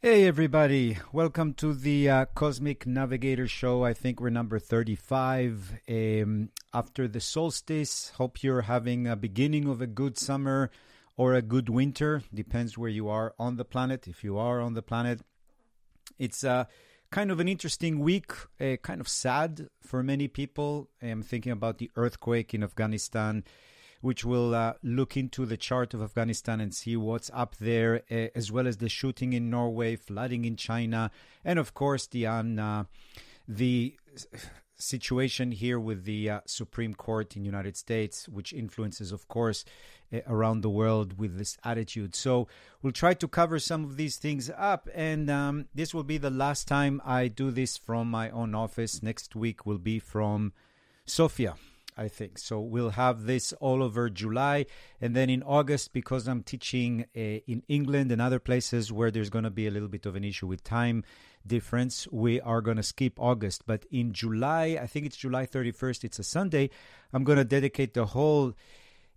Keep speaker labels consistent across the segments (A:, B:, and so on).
A: Hey, everybody. Welcome to the uh, Cosmic Navigator Show. I think we're number 35. Um, after the solstice, hope you're having a beginning of a good summer or a good winter. Depends where you are on the planet. If you are on the planet, it's uh, kind of an interesting week, uh, kind of sad for many people. I'm thinking about the earthquake in Afghanistan which will uh, look into the chart of Afghanistan and see what's up there, uh, as well as the shooting in Norway, flooding in China, and of course the on uh, the situation here with the uh, Supreme Court in United States, which influences, of course, uh, around the world with this attitude. So we'll try to cover some of these things up, and um, this will be the last time I do this from my own office. Next week will be from Sofia. I think. So we'll have this all over July. And then in August, because I'm teaching uh, in England and other places where there's going to be a little bit of an issue with time difference, we are going to skip August. But in July, I think it's July 31st, it's a Sunday, I'm going to dedicate the whole.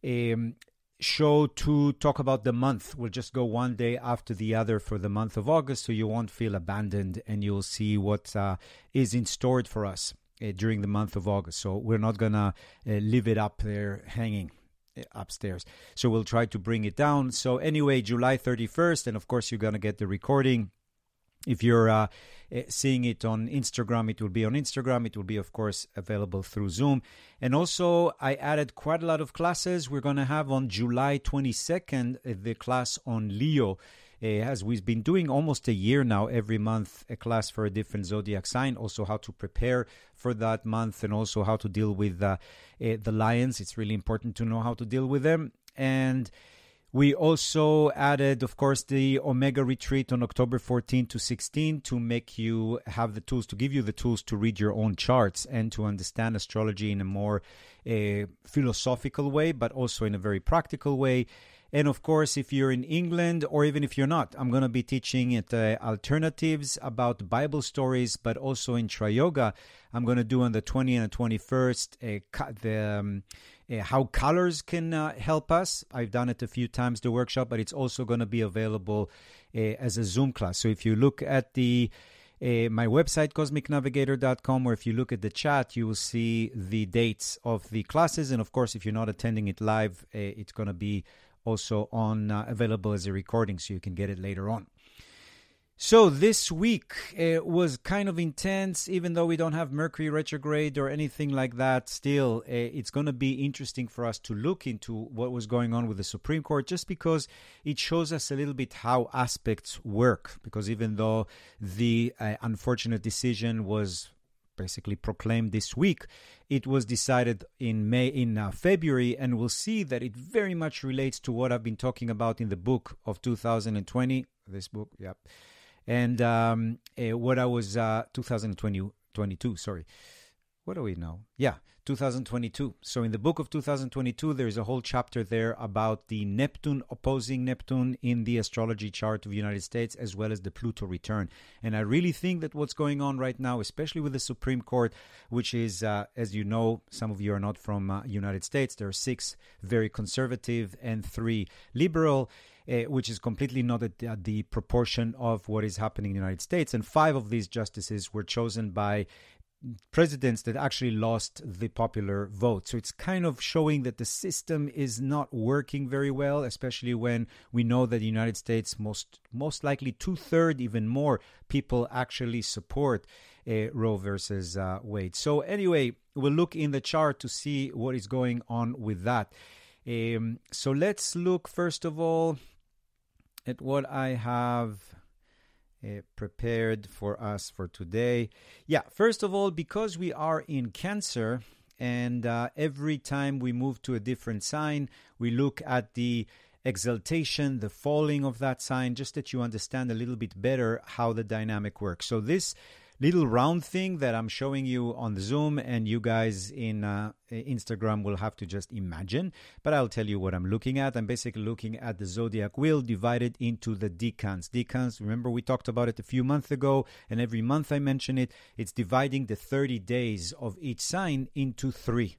A: Um, show to talk about the month. We'll just go one day after the other for the month of August so you won't feel abandoned and you'll see what uh, is in store for us uh, during the month of August. So we're not going to uh, leave it up there hanging uh, upstairs. So we'll try to bring it down. So, anyway, July 31st, and of course, you're going to get the recording. If you're uh, uh, seeing it on Instagram, it will be on Instagram. It will be, of course, available through Zoom. And also, I added quite a lot of classes. We're going to have on July 22nd uh, the class on Leo as we've been doing almost a year now, every month, a class for a different zodiac sign, also how to prepare for that month, and also how to deal with uh, uh, the lions. It's really important to know how to deal with them. And we also added, of course, the Omega retreat on October 14 to 16 to make you have the tools, to give you the tools to read your own charts and to understand astrology in a more uh, philosophical way, but also in a very practical way. And of course, if you're in England or even if you're not, I'm going to be teaching at uh, alternatives about Bible stories, but also in Tri Yoga. I'm going to do on the 20th and the 21st uh, the. Um, uh, how colors can uh, help us. I've done it a few times, the workshop, but it's also going to be available uh, as a Zoom class. So if you look at the uh, my website, cosmicnavigator.com, or if you look at the chat, you will see the dates of the classes. And of course, if you're not attending it live, uh, it's going to be also on uh, available as a recording so you can get it later on. So this week it was kind of intense, even though we don't have Mercury retrograde or anything like that. Still, uh, it's going to be interesting for us to look into what was going on with the Supreme Court, just because it shows us a little bit how aspects work. Because even though the uh, unfortunate decision was basically proclaimed this week. It was decided in May in uh, February, and we'll see that it very much relates to what I've been talking about in the book of 2020. This book, yep, and um, uh, what I was uh, 2020 22. Sorry, what do we know? Yeah, 2022. So in the book of 2022, there is a whole chapter there about the Neptune opposing Neptune in the astrology chart of the United States, as well as the Pluto return. And I really think that what's going on right now, especially with the Supreme Court, which is, uh, as you know, some of you are not from uh, United States. There are six very conservative and three liberal. Uh, which is completely not at the, at the, proportion of what is happening in the United States. And five of these justices were chosen by presidents that actually lost the popular vote. So it's kind of showing that the system is not working very well, especially when we know that the United States most most likely two third, even more people actually support uh, Roe versus uh, Wade. So anyway, we'll look in the chart to see what is going on with that. Um, so let's look first of all at what I have uh, prepared for us for today. Yeah, first of all, because we are in Cancer, and uh, every time we move to a different sign, we look at the exaltation, the falling of that sign, just that you understand a little bit better how the dynamic works. So, this little round thing that I'm showing you on the Zoom, and you guys in uh, Instagram will have to just imagine. But I'll tell you what I'm looking at. I'm basically looking at the zodiac wheel divided into the decans. Decans, remember we talked about it a few months ago, and every month I mention it. It's dividing the 30 days of each sign into three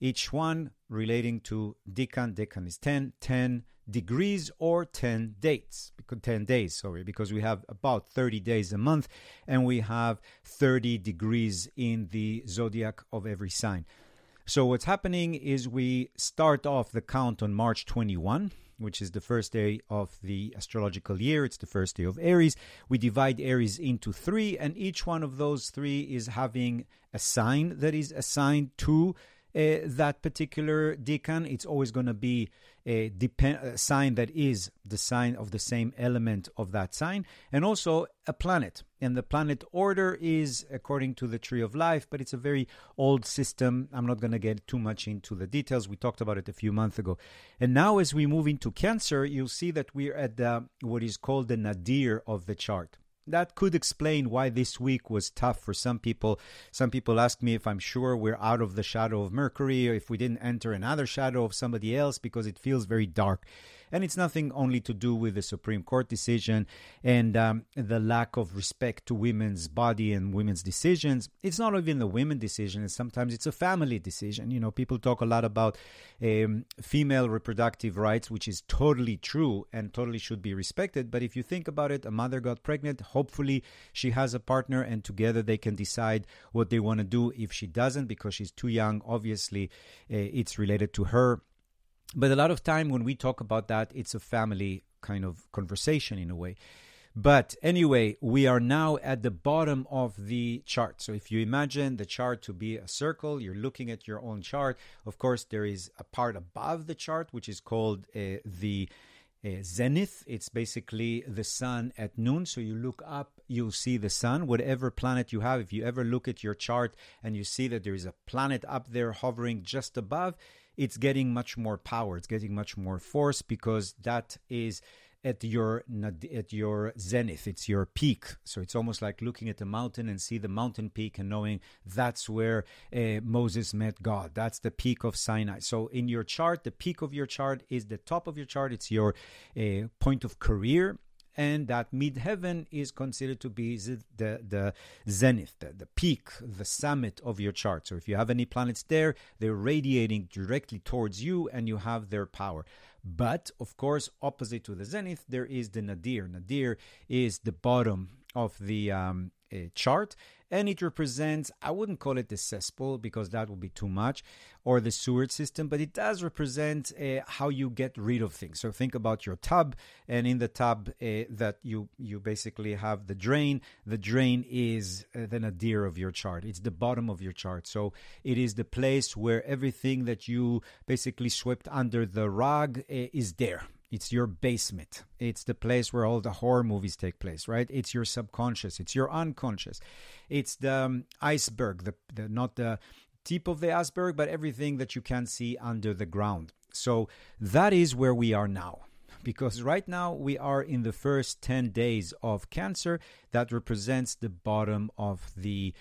A: each one relating to decan. Decan is 10, 10 degrees or 10 dates 10 days sorry because we have about 30 days a month and we have 30 degrees in the zodiac of every sign so what's happening is we start off the count on march 21 which is the first day of the astrological year. It's the first day of Aries. We divide Aries into three, and each one of those three is having a sign that is assigned to uh, that particular decan. It's always going to be a, depend, a sign that is the sign of the same element of that sign, and also a planet. And the planet order is according to the tree of life, but it's a very old system. I'm not going to get too much into the details. We talked about it a few months ago. And now, as we move into Cancer, you'll see that we're at the, what is called the nadir of the chart that could explain why this week was tough for some people. Some people ask me if I'm sure we're out of the shadow of Mercury or if we didn't enter another shadow of somebody else because it feels very dark. And it's nothing only to do with the Supreme Court decision and um, the lack of respect to women's body and women's decisions. It's not even the women decision, sometimes it's a family decision. You know, people talk a lot about um, female reproductive rights, which is totally true and totally should be respected. But if you think about it, a mother got pregnant, hopefully she has a partner and together they can decide what they want to do. If she doesn't, because she's too young, obviously uh, it's related to her but a lot of time when we talk about that, it's a family kind of conversation in a way. But anyway, we are now at the bottom of the chart. So if you imagine the chart to be a circle, you're looking at your own chart. Of course, there is a part above the chart, which is called uh, the uh, zenith. It's basically the sun at noon. So you look up, you'll see the sun, whatever planet you have. If you ever look at your chart and you see that there is a planet up there hovering just above, it's getting much more power, it's getting much more force because that is at your at your zenith it's your peak. So it's almost like looking at a mountain and see the mountain peak and knowing that's where uh, moses met god. That's the peak of sinai. So in your chart the peak of your chart is the top of your chart. It's your uh, point of career and that midheaven is considered to be the, the zenith, the, the peak, the summit of your chart. So if you have any planets there, they're radiating directly towards you and you have their power. But of course, opposite to the zenith, there is the nadir. Nadir is the bottom of the um, chart and it represents i wouldn't call it the cesspool because that would be too much or the sewage system but it does represent uh, how you get rid of things. So think about your tub and in the tub uh, that you you basically have the drain the drain is uh, the nadir of your chart. It's the bottom of your chart. So it is the place where everything that you basically swept under the rug is there it's your basement. It's the place where all the horror movies take place, right? It's your subconscious. It's your unconscious. It's the um, iceberg, the, the not the tip of the iceberg, but everything that you can see under the ground. So that is where we are now. Because right now we are in the first 10 days of Cancer. That represents the bottom of the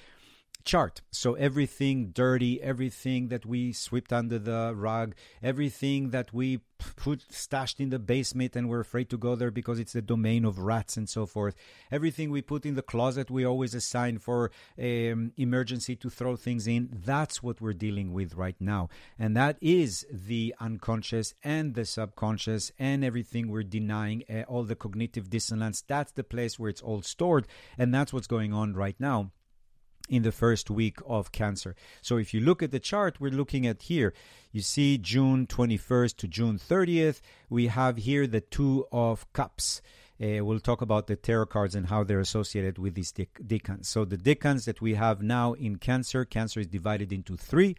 A: chart. So everything dirty, everything that we swept under the rug, everything that we put stashed in the basement and we're afraid to go there because it's the domain of rats and so forth. Everything we put in the closet, we always assign for um, emergency to throw things in. That's what we're dealing with right now. And that is the unconscious and the subconscious and everything we're denying, uh, all the cognitive dissonance. That's the place where it's all stored. And that's what's going on right now in the first week of Cancer. So if you look at the chart, we're looking at here. You see June 21st to June 30th. We have here the Two of Cups. Uh, we'll talk about the tarot cards and how they're associated with these decans. So the decans that we have now in Cancer, Cancer is divided into three.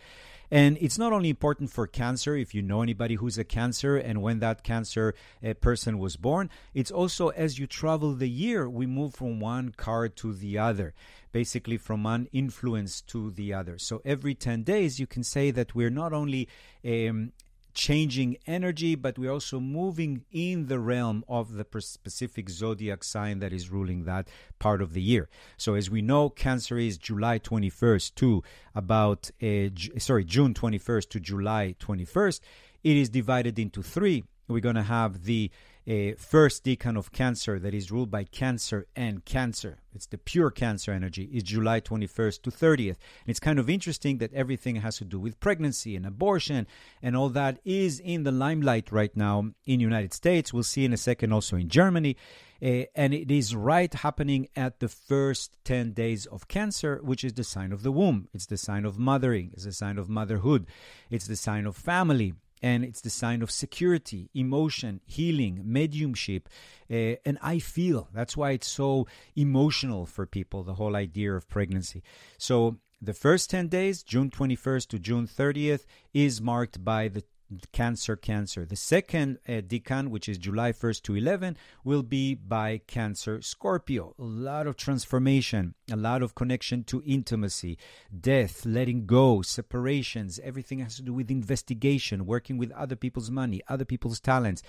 A: And it's not only important for cancer, if you know anybody who's a cancer and when that cancer uh, person was born, it's also as you travel the year, we move from one card to the other, basically from one influence to the other. So every 10 days, you can say that we're not only um, changing energy, but we're also moving in the realm of the specific zodiac sign that is ruling that part of the year. So, as we know, Cancer is July 21st to about, uh, sorry, June 21st to July 21st. It is divided into three. We're going to have the a first decan of Cancer that is ruled by Cancer and Cancer. It's the pure Cancer energy. Is July 21st to 30th. And it's kind of interesting that everything has to do with pregnancy and abortion and all that is in the limelight right now in United States. We'll see in a second also in Germany. Uh, and it is right happening at the first 10 days of Cancer, which is the sign of the womb. It's the sign of mothering, it's the sign of motherhood, it's the sign of family and it's the sign of security, emotion, healing, mediumship. Uh, and I feel that's why it's so emotional for people, the whole idea of pregnancy. So the first 10 days, June 21st to June 30th, is marked by the Cancer, Cancer. The second uh, decan, which is July 1st to 11, will be by Cancer, Scorpio. A lot of transformation, a lot of connection to intimacy, death, letting go, separations. Everything has to do with investigation, working with other people's money, other people's talents.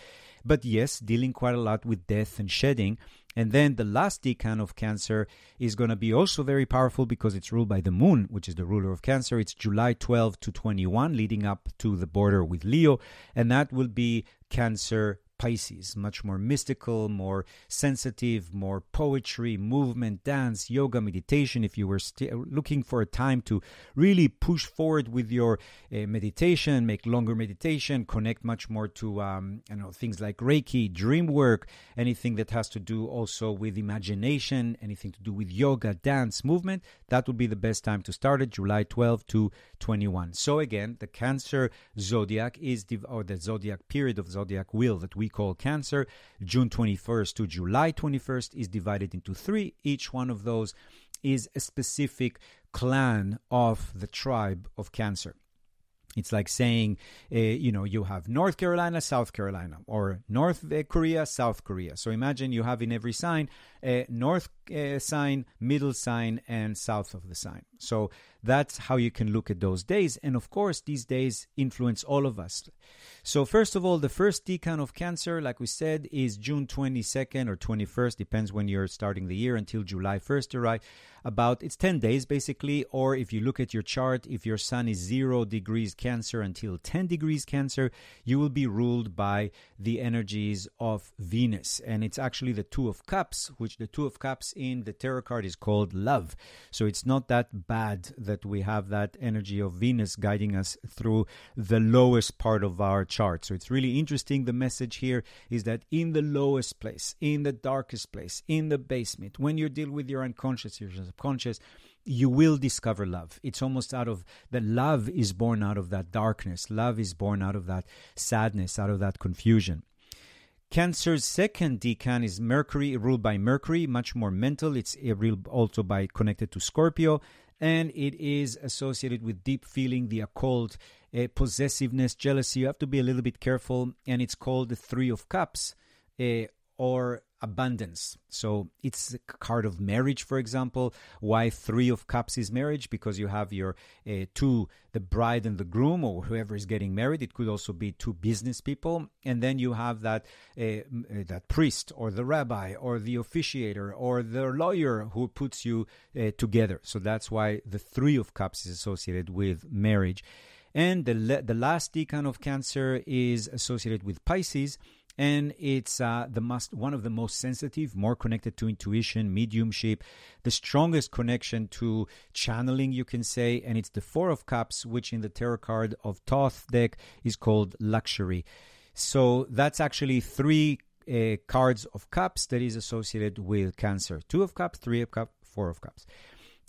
A: But yes, dealing quite a lot with death and shedding. And then the last decan of Cancer is going to be also very powerful because it's ruled by the moon, which is the ruler of Cancer. It's July 12 to 21, leading up to the border with Leo. And that will be Cancer Pisces, much more mystical, more sensitive, more poetry, movement, dance, yoga, meditation. If you were st- looking for a time to really push forward with your uh, meditation, make longer meditation, connect much more to um, you know things like Reiki, dream work, anything that has to do also with imagination, anything to do with yoga, dance, movement, that would be the best time to start it, July 12 to 21. So again, the Cancer zodiac is the, or the zodiac period of zodiac wheel that we call Cancer. June 21st to July 21st is divided into three. Each one of those is a specific clan of the tribe of Cancer. It's like saying, uh, you know, you have North Carolina, South Carolina, or North Korea, South Korea. So imagine you have in every sign a north uh, sign, middle sign, and south of the sign. So that's how you can look at those days. And of course, these days influence all of us. So, first of all, the first decan of Cancer, like we said, is June 22nd or 21st, depends when you're starting the year, until July 1st, right? About it's 10 days basically. Or if you look at your chart, if your sun is zero degrees Cancer until 10 degrees Cancer, you will be ruled by the energies of Venus. And it's actually the Two of Cups, which the Two of Cups in the tarot card is called love. So, it's not that bad that we have that energy of Venus guiding us through the lowest part of our chart. So it's really interesting. The message here is that in the lowest place, in the darkest place, in the basement, when you deal with your unconscious, your subconscious, you will discover love. It's almost out of that love is born out of that darkness. Love is born out of that sadness, out of that confusion. Cancer's second decan is Mercury, ruled by Mercury, much more mental. It's ruled also by connected to Scorpio and it is associated with deep feeling, the occult, uh, possessiveness, jealousy. You have to be a little bit careful, and it's called the Three of Cups uh, or abundance. So it's a card of marriage, for example. Why Three of Cups is marriage? Because you have your uh, two, the bride and the groom, or whoever is getting married. It could also be two business people, and then you have that uh, that priest or the rabbi or the officiator or the lawyer who puts you uh, together. So that's why the Three of Cups is associated with marriage. And the, the last decan of Cancer is associated with Pisces and it's uh, the most one of the most sensitive, more connected to intuition, mediumship, the strongest connection to channeling, you can say, and it's the Four of Cups, which in the tarot card of Thoth deck is called luxury. So that's actually three uh, cards of cups that is associated with Cancer: two of cups, three of cups, four of cups.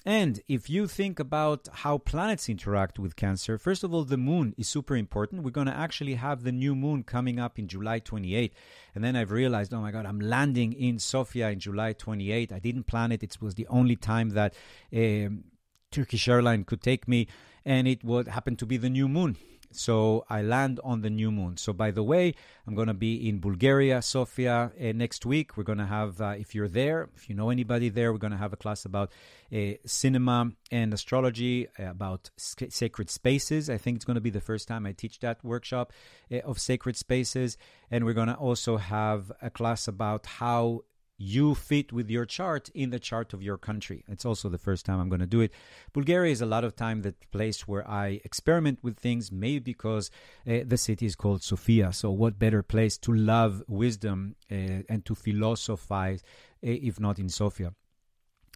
A: And if you think about how planets interact with Cancer, first of all, the moon is super important. We're going to actually have the new moon coming up in July 28. And then I've realized, oh my God, I'm landing in Sofia in July 28. I didn't plan it, it was the only time that um, Turkish airline could take me, and it would happen to be the new moon. So I land on the new moon. So by the way, I'm going to be in Bulgaria, Sofia, uh, next week. We're going to have, uh, if you're there, if you know anybody there, we're going to have a class about uh, cinema and astrology, uh, about sacred spaces. I think it's going to be the first time I teach that workshop of sacred spaces. And we're going to also have a class about how you fit with your chart in the chart of your country. It's also the first time I'm going to do it. Bulgaria is a lot of time the place where I experiment with things, maybe because uh, the city is called Sofia. So, what better place to love wisdom uh, and to philosophize uh, if not in Sofia?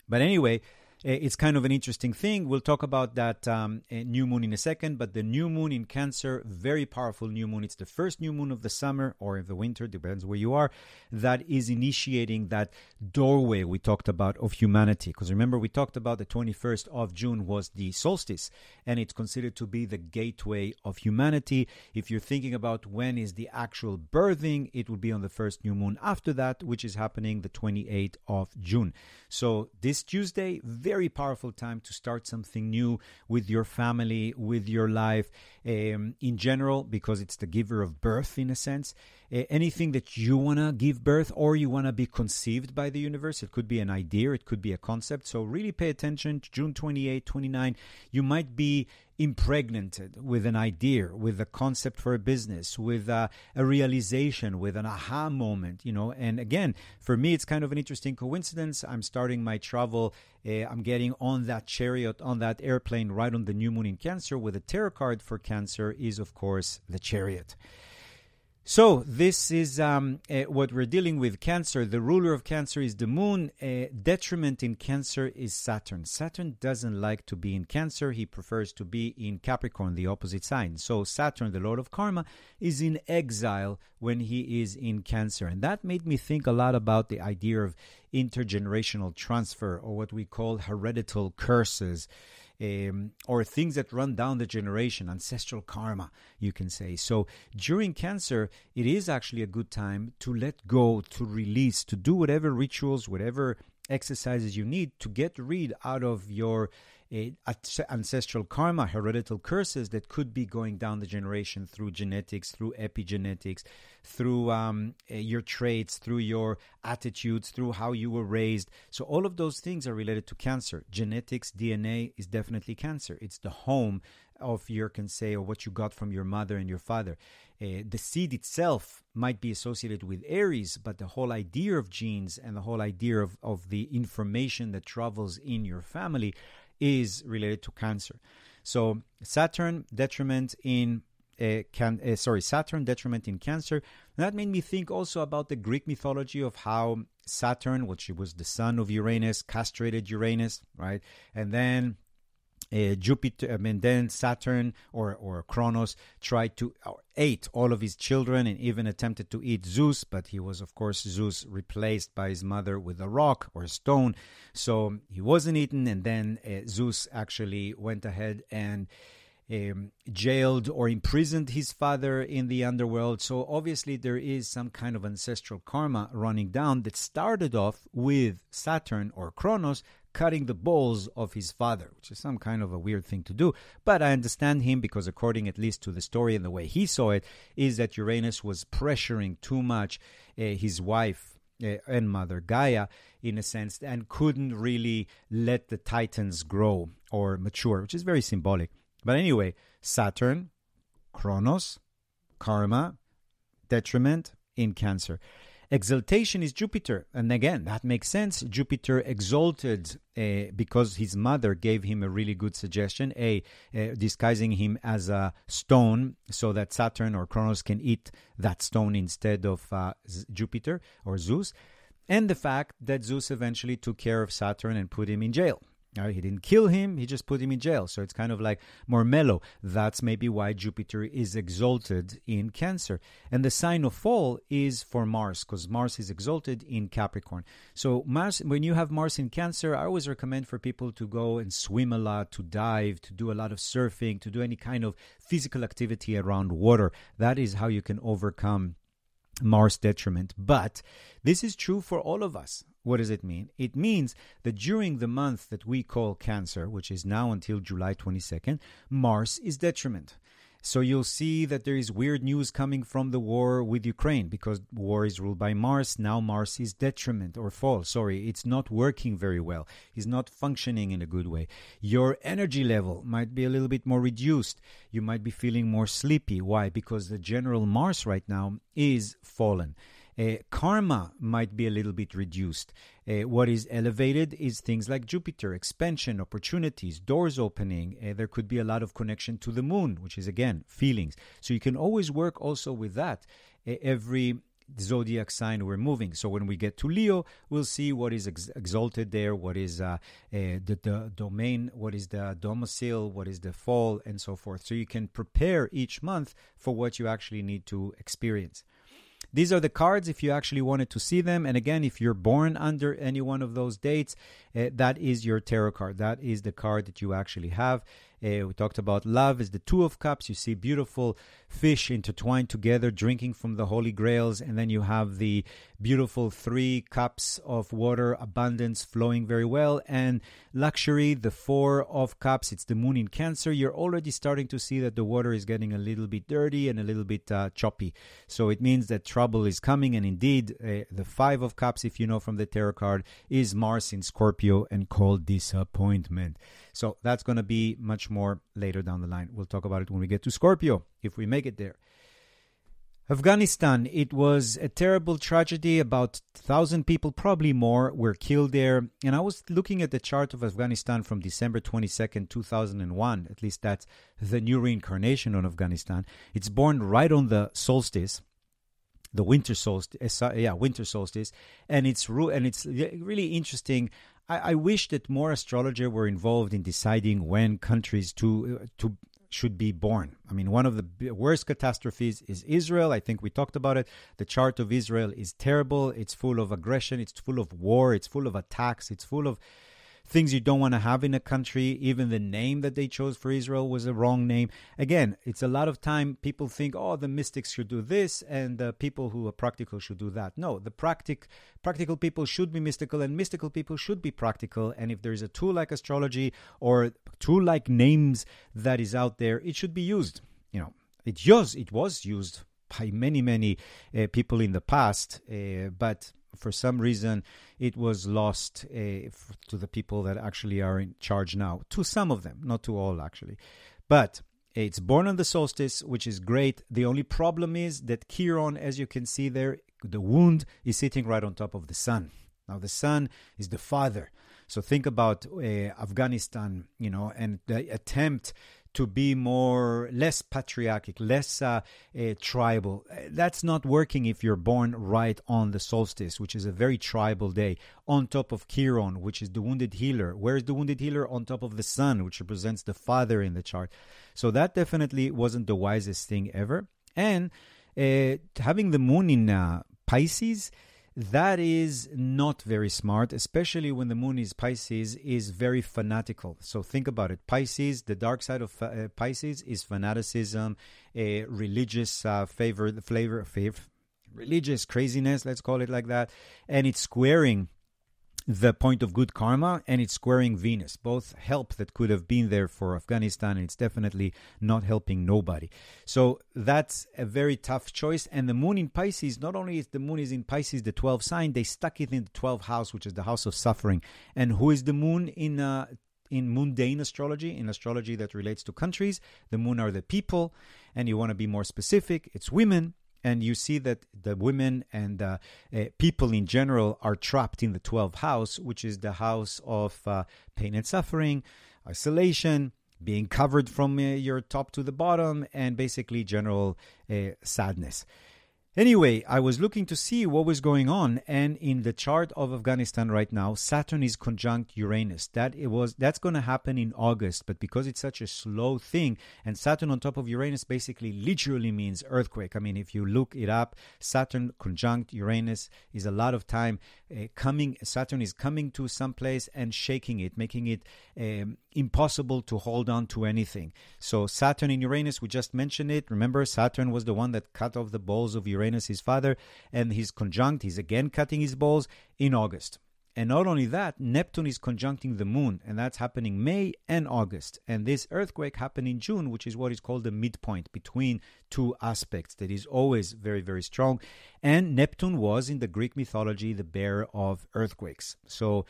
A: But anyway, it's kind of an interesting thing. We'll talk about that um, new moon in a second, but the new moon in Cancer, very powerful new moon. It's the first new moon of the summer or of the winter, depends where you are, that is initiating that doorway we talked about of humanity. Because remember, we talked about the 21st of June was the solstice, and it's considered to be the gateway of humanity. If you're thinking about when is the actual birthing, it will be on the first new moon after that, which is happening the 28th of June. So this Tuesday, very powerful time to start something new with your family, with your life um, in general, because it's the giver of birth in a sense. Anything that you want to give birth or you want to be conceived by the universe, it could be an idea, it could be a concept. So really pay attention. June 28, 29, you might be impregnated with an idea, with a concept for a business, with a, a, realization, with an aha moment, you know. And again, for me, it's kind of an interesting coincidence. I'm starting my travel. Uh, I'm getting on that chariot, on that airplane, right on the new moon in Cancer. With a tarot card for Cancer is, of course, the chariot. So, this is um, uh, what we're dealing with Cancer. The ruler of Cancer is the moon. Uh, detriment in Cancer is Saturn. Saturn doesn't like to be in Cancer, he prefers to be in Capricorn, the opposite sign. So, Saturn, the lord of karma, is in exile when he is in Cancer. And that made me think a lot about the idea of intergenerational transfer or what we call hereditary curses um, or things that run down the generation, ancestral karma, you can say. So during Cancer, it is actually a good time to let go, to release, to do whatever rituals, whatever exercises you need to get rid out of your ancestral karma, hereditary curses that could be going down the generation through genetics, through epigenetics, through um, uh, your traits, through your attitudes, through how you were raised. So, all of those things are related to cancer. Genetics, DNA is definitely cancer. It's the home of your, can say, or what you got from your mother and your father. Uh, the seed itself might be associated with Aries, but the whole idea of genes and the whole idea of, of the information that travels in your family is related to cancer. So Saturn detriment in uh, can uh, sorry Saturn detriment in Cancer. That made me think also about the Greek mythology of how Saturn, which was the son of Uranus, castrated Uranus, right, and then uh, Jupiter, I mean, then Saturn or, or Kronos tried to uh, ate all of his children and even attempted to eat Zeus, but he was, of course, Zeus replaced by his mother with a rock or a stone. So he wasn't eaten, and then uh, Zeus actually went ahead and um, jailed or imprisoned his father in the underworld. So obviously, there is some kind of ancestral karma running down that started off with Saturn or Kronos cutting the balls of his father, which is some kind of a weird thing to do. But I understand him because, according at least to the story and the way he saw it, is that Uranus was pressuring too much uh, his wife uh, and mother Gaia, in a sense, and couldn't really let the Titans grow or mature, which is very symbolic. But anyway, Saturn, Kronos, karma, detriment in Cancer. Exaltation is Jupiter. And again, that makes sense. Jupiter exalted uh, because his mother gave him a really good suggestion. A, uh, disguising him as a stone so that Saturn or Kronos can eat that stone instead of uh, Jupiter or Zeus. And the fact that Zeus eventually took care of Saturn and put him in jail. He didn't kill him, he just put him in jail. So it's kind of like more mellow. That's maybe why Jupiter is exalted in Cancer. And the sign of fall is for Mars, because Mars is exalted in Capricorn. So Mars, when you have Mars in Cancer, I always recommend for people to go and swim a lot, to dive, to do a lot of surfing, to do any kind of physical activity around water. That is how you can overcome Mars detriment. But this is true for all of us. What does it mean? It means that during the month that we call Cancer, which is now until July 22nd, Mars is detriment. So you'll see that there is weird news coming from the war with Ukraine because war is ruled by Mars. Now Mars is detriment or fall. Sorry, it's not working very well. It's not functioning in a good way. Your energy level might be a little bit more reduced. You might be feeling more sleepy. Why? Because the general Mars right now is fallen. Uh, karma might be a little bit reduced. Uh, what is elevated is things like Jupiter, expansion, opportunities, doors opening. Uh, there could be a lot of connection to the moon, which is again feelings. So you can always work also with that. Uh, every zodiac sign we're moving. So when we get to Leo, we'll see what is ex- exalted there, what is uh, uh, the, the domain, what is the domicile, what is the fall, and so forth. So you can prepare each month for what you actually need to experience. These are the cards if you actually wanted to see them. And again, if you're born under any one of those dates, uh, that is your tarot card. That is the card that you actually have. Uh, we talked about love is the two of cups. You see beautiful fish intertwined together, drinking from the holy grails, and then you have the beautiful three cups of water, abundance flowing very well, and luxury, the four of cups. It's the moon in Cancer. You're already starting to see that the water is getting a little bit dirty and a little bit uh, choppy. So it means that trouble is coming, and indeed, uh, the five of cups, if you know from the tarot card, is Mars in Scorpio and called disappointment. So that's going to be much more later down the line. We'll talk about it when we get to Scorpio, if we make it there. Afghanistan, it was a terrible tragedy. About 1,000 people, probably more, were killed there. And I was looking at the chart of Afghanistan from December 22nd, 2001. At least that's the new reincarnation on Afghanistan. It's born right on the solstice the winter solstice, uh, yeah, winter solstice, and it's and it's really interesting I, I wish that more astrologers were involved in deciding when countries to uh, to should be born. I mean, one of the worst catastrophes is Israel. I think we talked about it. The chart of Israel is terrible. It's full of aggression. It's full of war. It's full of attacks. It's full of things you don't want to have in a country. Even the name that they chose for Israel was a wrong name. Again, it's a lot of time people think, oh, the mystics should do this and the people who are practical should do that. No, the practic, practical people should be mystical and mystical people should be practical. And if there is a tool like astrology or tool like names that is out there, it should be used. You know, it was, it was used by many, many uh, people in the past, uh, but for some reason it was lost uh, to the people that actually are in charge now. To some of them, not to all actually. But it's born on the solstice, which is great. The only problem is that Chiron, as you can see there, the wound is sitting right on top of the sun. Now, the sun is the father. So think about uh, Afghanistan, you know, and the attempt to be more less patriarchic, less uh, uh, tribal. That's not working if you're born right on the solstice, which is a very tribal day. On top of Chiron, which is the wounded healer. Where is the wounded healer? On top of the sun, which represents the father in the chart. So that definitely wasn't the wisest thing ever. And uh, having the moon in uh, Pisces that is not very smart, especially when the moon is Pisces, is very fanatical. So think about it. Pisces, the dark side of uh, Pisces is fanaticism, a religious uh, favor, flavor, favor, religious craziness, let's call it like that. And it's squaring the point of good karma and it's squaring Venus. Both help that could have been there for Afghanistan, and it's definitely not helping nobody. So that's a very tough choice. And the moon in Pisces, not only is the moon is in Pisces, the 12 sign, they stuck it in the 12th house, which is the house of suffering. And who is the moon in uh, in mundane astrology, in astrology that relates to countries, the moon are the people, and you want to be more specific, it's women and you see that the women and uh, uh, people in general are trapped in the 12th house, which is the house of uh, pain and suffering, isolation, being covered from uh, your top to the bottom, and basically general uh, sadness. Anyway, I was looking to see what was going on, and in the chart of Afghanistan right now, Saturn is conjunct Uranus. That it was that's going to happen in August, but because it's such a slow thing, and Saturn on top of Uranus basically literally means earthquake. I mean, if you look it up, Saturn conjunct Uranus is a lot of time uh, coming. Saturn is coming to some place and shaking it, making it um, impossible to hold on to anything. So Saturn in Uranus, we just mentioned it. Remember, Saturn was the one that cut off the balls of Uranus his father, and he's conjunct, he's again cutting his balls in August. And not only that, Neptune is conjuncting the moon, and that's happening May and August. And this earthquake happened in June, which is what is called the midpoint between two aspects that is always very, very strong. And Neptune was in the Greek mythology the bearer of earthquakes. So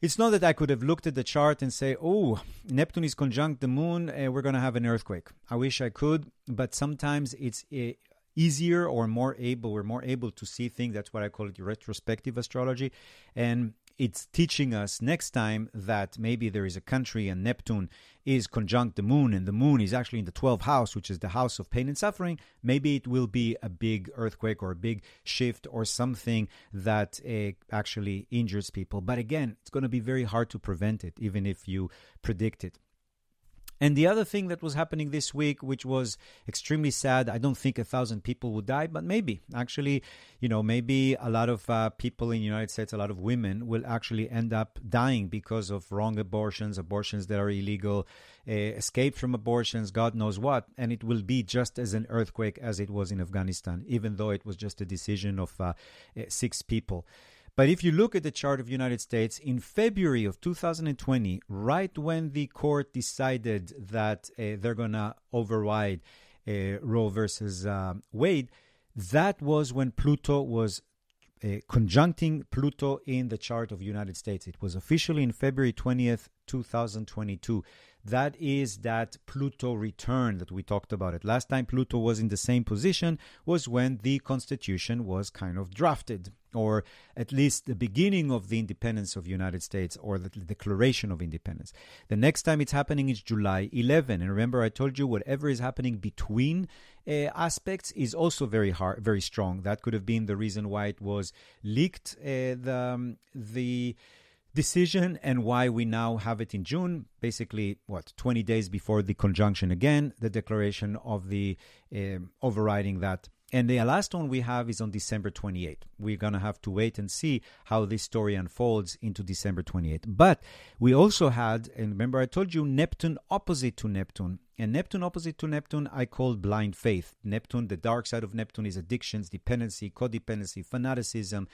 A: it's not that I could have looked at the chart and say, oh, Neptune is conjunct the moon, uh, we're going to have an earthquake. I wish I could, but sometimes it's. Uh, easier or more able, we're more able to see things. That's what I call it retrospective astrology. And it's teaching us next time that maybe there is a country and Neptune is conjunct the moon and the moon is actually in the 12th house, which is the house of pain and suffering. Maybe it will be a big earthquake or a big shift or something that uh, actually injures people. But again, it's going to be very hard to prevent it, even if you predict it. And the other thing that was happening this week, which was extremely sad, I don't think a thousand people would die, but maybe actually, you know, maybe a lot of uh, people in the United States, a lot of women will actually end up dying because of wrong abortions, abortions that are illegal, uh, escape from abortions, God knows what. And it will be just as an earthquake as it was in Afghanistan, even though it was just a decision of uh, six people. But if you look at the chart of United States in February of 2020, right when the court decided that uh, they're going to override uh, Roe versus uh, Wade, that was when Pluto was uh, conjuncting Pluto in the chart of United States. It was officially in February 20th, 2022 that is that Pluto return that we talked about it. Last time Pluto was in the same position was when the Constitution was kind of drafted, or at least the beginning of the independence of the United States, or the Declaration of Independence. The next time it's happening is July 11. And remember, I told you whatever is happening between uh, aspects is also very hard, very strong. That could have been the reason why it was leaked. Uh, the um, the decision and why we now have it in June, basically, what, 20 days before the conjunction again, the declaration of the uh, overriding that. And the last one we have is on December 28th. We're going to have to wait and see how this story unfolds into December 28th. But we also had, and remember, I told you Neptune opposite to Neptune. And Neptune opposite to Neptune, I called blind faith. Neptune, the dark side of Neptune is addictions, dependency, codependency, fanaticism,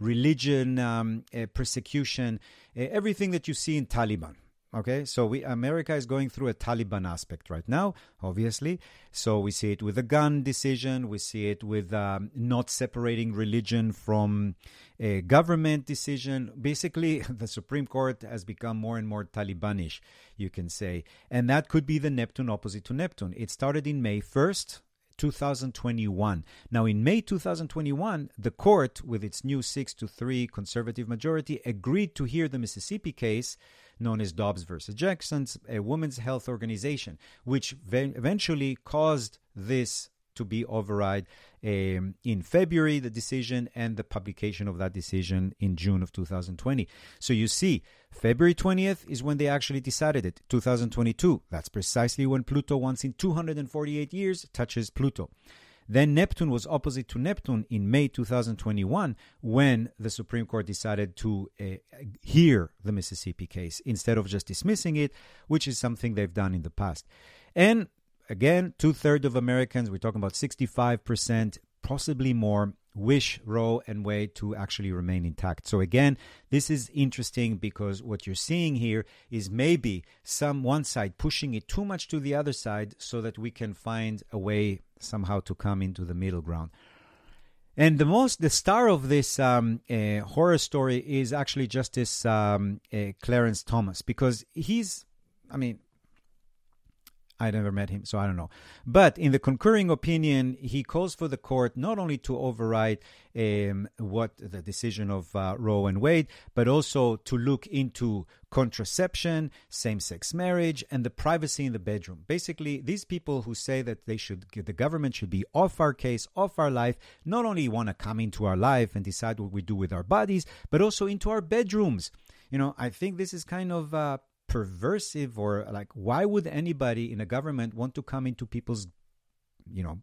A: religion, um, uh, persecution, uh, everything that you see in Taliban. Okay, so we America is going through a Taliban aspect right now, obviously. So we see it with the gun decision, we see it with um, not separating religion from a government decision. Basically, the Supreme Court has become more and more Talibanish, you can say, and that could be the Neptune opposite to Neptune. It started in May first, 2021. Now, in May 2021, the court, with its new 6 to 3 conservative majority, agreed to hear the Mississippi case known as Dobbs versus Jackson's, a women's health organization, which eventually caused this to be override um, in February, the decision, and the publication of that decision in June of 2020. So you see, February 20th is when they actually decided it. 2022, that's precisely when Pluto, once in 248 years, touches Pluto. Then Neptune was opposite to Neptune in May 2021 when the Supreme Court decided to uh, hear the Mississippi case instead of just dismissing it, which is something they've done in the past. And again, two thirds of Americans, we're talking about 65%, possibly more, wish Roe and Wade to actually remain intact. So again, this is interesting because what you're seeing here is maybe some one side pushing it too much to the other side so that we can find a way somehow to come into the middle ground. And the most, the star of this um, uh, horror story is actually Justice um, uh, Clarence Thomas because he's, I mean, I never met him, so I don't know. But in the concurring opinion, he calls for the court not only to override um, what the decision of uh, Roe and Wade, but also to look into contraception, same-sex marriage, and the privacy in the bedroom. Basically, these people who say that they should, the government should be off our case, off our life, not only want to come into our life and decide what we do with our bodies, but also into our bedrooms. You know, I think this is kind of uh, perversive or like why would anybody in a government want to come into people's you know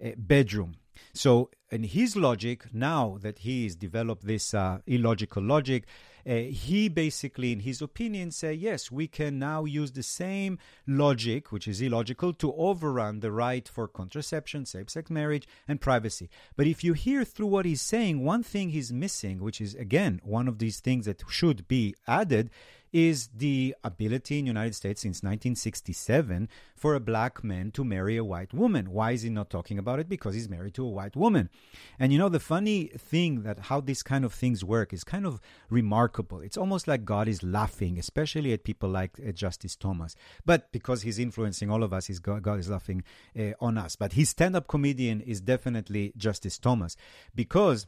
A: eh, bedroom? So in his logic now that he's developed this uh, illogical logic uh, he basically in his opinion say yes we can now use the same logic which is illogical to overrun the right for contraception same-sex marriage and privacy. But if you hear through what he's saying one thing he's missing which is again one of these things that should be added is the ability in United States since 1967 for a black man to marry a white woman. Why is he not talking about it? Because he's married to a white woman. And you know, the funny thing that how these kind of things work is kind of remarkable. It's almost like God is laughing, especially at people like uh, Justice Thomas. But because he's influencing all of us, God, God is laughing uh, on us. But his stand up comedian is definitely Justice Thomas because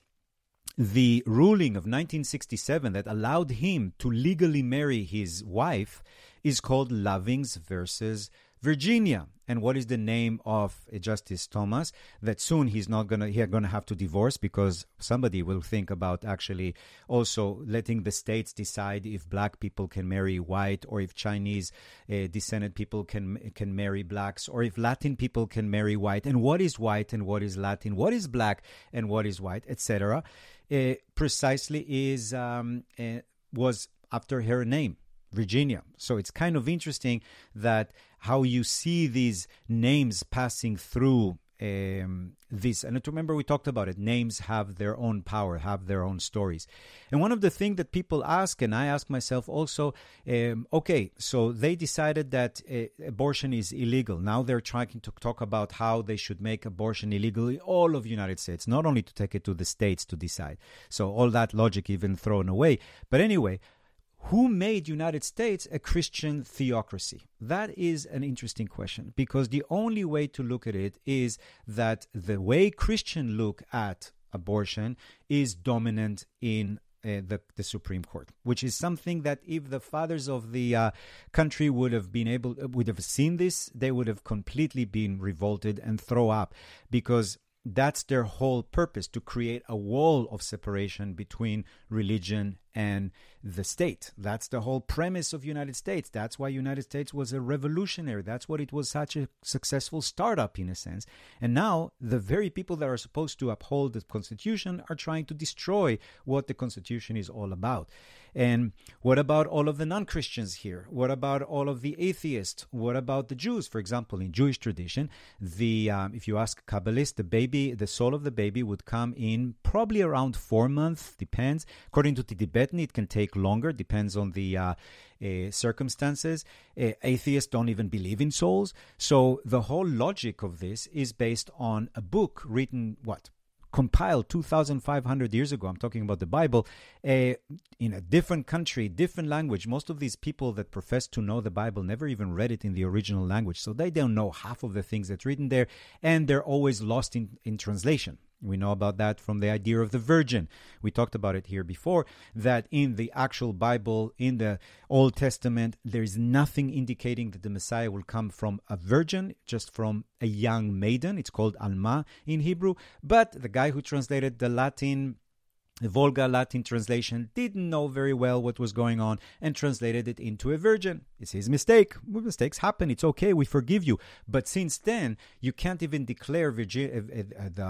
A: the ruling of 1967 that allowed him to legally marry his wife is called Lovings versus Virginia. And what is the name of Justice Thomas? That soon he's not gonna he's gonna have to divorce because somebody will think about actually also letting the states decide if black people can marry white or if Chinese uh, descended people can can marry blacks or if Latin people can marry white and what is white and what is Latin, what is black and what is white, etc. Uh, precisely is um, uh, was after her name Virginia. So it's kind of interesting that how you see these names passing through um, this. And remember, we talked about it. Names have their own power, have their own stories. And one of the things that people ask, and I ask myself also, um, okay, so they decided that uh, abortion is illegal. Now they're trying to talk about how they should make abortion illegal in all of the United States, not only to take it to the states to decide. So all that logic even thrown away. But anyway, who made United States a Christian theocracy? That is an interesting question because the only way to look at it is that the way Christians look at abortion is dominant in uh, the, the Supreme Court, which is something that if the fathers of the uh, country would have been able, would have seen this, they would have completely been revolted and throw up because that's their whole purpose to create a wall of separation between religion and the state. That's the whole premise of United States. That's why United States was a revolutionary. That's what it was such a successful startup in a sense. And now the very people that are supposed to uphold the Constitution are trying to destroy what the Constitution is all about. And what about all of the non-Christians here? What about all of the atheists? What about the Jews? For example, in Jewish tradition, the um, if you ask Kabbalists, the baby, the soul of the baby would come in probably around four months, depends. According to the Tibetan, it can take longer, depends on the uh, uh, circumstances. Uh, atheists don't even believe in souls. So the whole logic of this is based on a book written, what, compiled 2,500 years ago. I'm talking about the Bible uh, in a different country, different language. Most of these people that profess to know the Bible never even read it in the original language, so they don't know half of the things that's written there, and they're always lost in, in translation. We know about that from the idea of the virgin. We talked about it here before that in the actual Bible, in the Old Testament, there is nothing indicating that the Messiah will come from a virgin, just from a young maiden. It's called Alma in Hebrew. But the guy who translated the Latin the Volga Latin translation didn't know very well what was going on and translated it into a virgin. It's his mistake. Mistakes happen. It's okay. We forgive you. But since then, you can't even declare virgin, uh, uh, the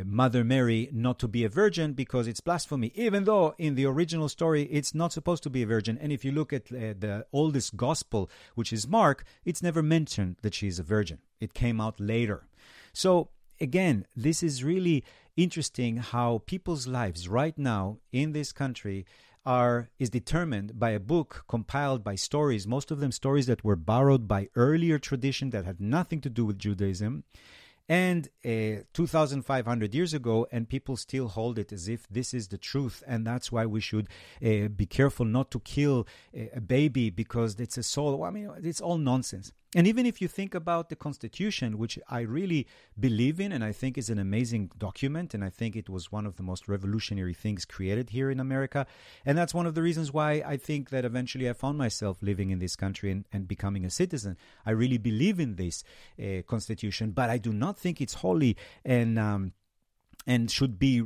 A: uh, Mother Mary not to be a virgin because it's blasphemy, even though in the original story it's not supposed to be a virgin. And if you look at the oldest gospel, which is Mark, it's never mentioned that she's a virgin. It came out later. So again, this is really interesting how people's lives right now in this country are is determined by a book compiled by stories most of them stories that were borrowed by earlier tradition that had nothing to do with judaism and uh, 2500 years ago and people still hold it as if this is the truth and that's why we should uh, be careful not to kill a baby because it's a soul. I mean it's all nonsense and even if you think about the Constitution, which I really believe in and I think is an amazing document, and I think it was one of the most revolutionary things created here in America. And that's one of the reasons why I think that eventually I found myself living in this country and, and becoming a citizen. I really believe in this uh, Constitution, but I do not think it's holy and. Um, and should be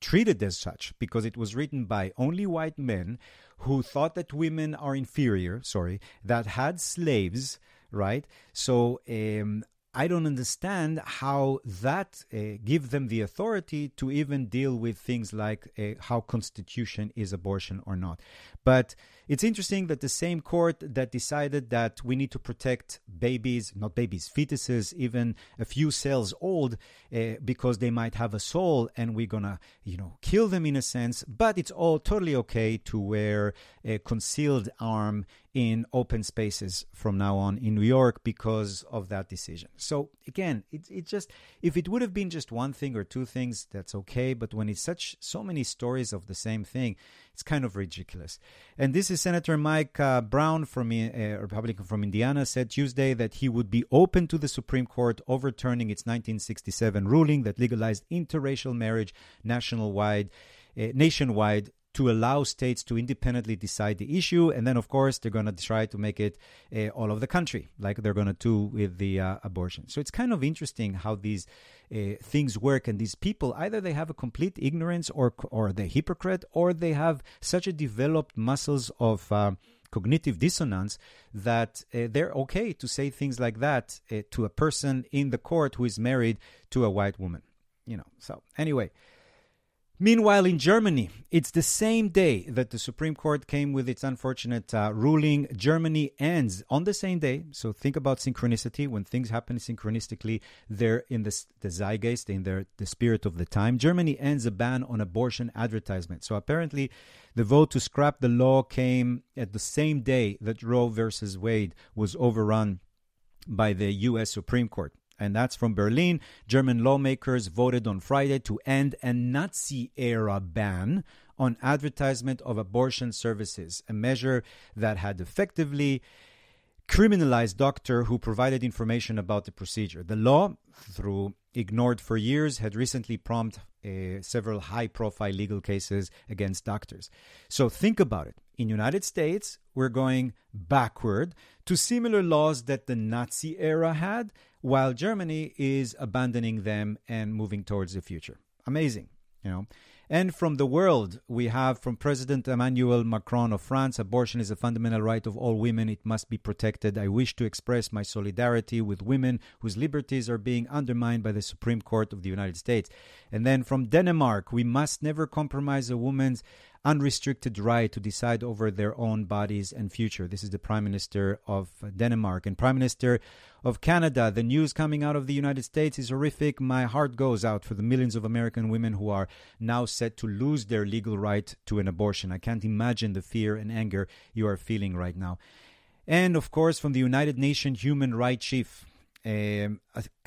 A: treated as such because it was written by only white men who thought that women are inferior, sorry, that had slaves, right? So um, I don't understand how that uh, give them the authority to even deal with things like uh, how constitution is abortion or not. But it's interesting that the same court that decided that we need to protect babies, not babies, fetuses, even a few cells old, uh, because they might have a soul, and we're gonna, you know, kill them in a sense. But it's all totally okay to wear a concealed arm in open spaces from now on in New York because of that decision. So again, it, it just if it would have been just one thing or two things, that's okay. But when it's such so many stories of the same thing, it's kind of ridiculous. And this is Senator Mike uh, Braun from a uh, Republican from Indiana said Tuesday that he would be open to the Supreme Court overturning its 1967 ruling that legalized interracial marriage nationwide. Uh, nationwide to allow states to independently decide the issue. And then, of course, they're going to try to make it uh, all of the country, like they're going to do with the uh, abortion. So it's kind of interesting how these uh, things work. And these people, either they have a complete ignorance or, or they're hypocrite, or they have such a developed muscles of uh, cognitive dissonance that uh, they're okay to say things like that uh, to a person in the court who is married to a white woman. You know, so anyway, Meanwhile, in Germany, it's the same day that the Supreme Court came with its unfortunate uh, ruling. Germany ends on the same day. So think about synchronicity. When things happen synchronistically, they're in the, the zeitgeist, in their, the spirit of the time. Germany ends a ban on abortion advertisement. So apparently, the vote to scrap the law came at the same day that Roe versus Wade was overrun by the U.S. Supreme Court and that's from Berlin. German lawmakers voted on Friday to end a Nazi era ban on advertisement of abortion services, a measure that had effectively criminalized doctor who provided information about the procedure. The law, through ignored for years, had recently prompted uh, several high-profile legal cases against doctors. So think about it. In United States, we're going backward to similar laws that the Nazi era had, while Germany is abandoning them and moving towards the future. Amazing, you know. And from the world, we have from President Emmanuel Macron of France abortion is a fundamental right of all women. It must be protected. I wish to express my solidarity with women whose liberties are being undermined by the Supreme Court of the United States. And then from Denmark, we must never compromise a woman's unrestricted right to decide over their own bodies and future. This is the Prime Minister of Denmark. And Prime Minister of Canada, the news coming out of the United States is horrific. My heart goes out for the millions of American women who are now set to lose their legal right to an abortion. I can't imagine the fear and anger you are feeling right now. And of course, from the United Nations Human Rights Chief, um,